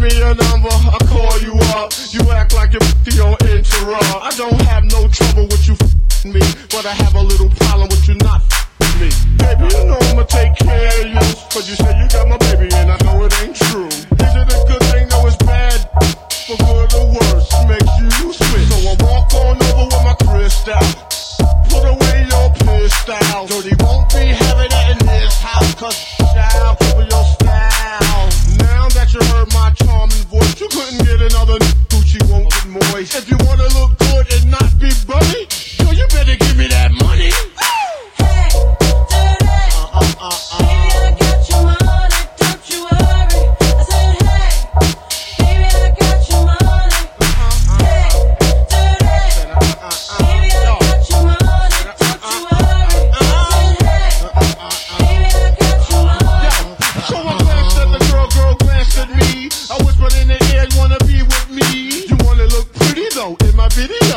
Me your number, I call you up. You act like you're your intro. I don't have no trouble with you me, but I have a little problem with you not me. Baby, you know I'ma take care of you, cause you say you got my baby and I know it ain't true. Is it a good thing? No, it's bad. For good or worse, makes you switch. So I walk on over with my crystal. Put away your pistol. Dirty won't be having that in his house, cause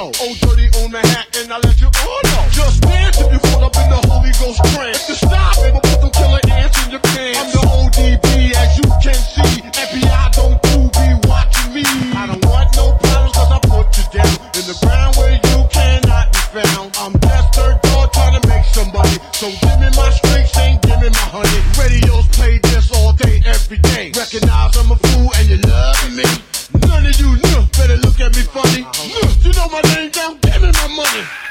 know. Oh, old dirty on the hat, and I let you all know. Just dance if you fall up in the Holy Ghost trance. If you stop, I'ma put some killer ants in your pants. I'm the ODB, as you can see. FBI don't do be watching me. I don't want no problems, cause I put you down in the ground where you cannot be found. I'm just third door trying to make somebody. So give me my strength, and give me my honey. Radios play this all day, every day. Recognize I'm a know my name down, give me my money.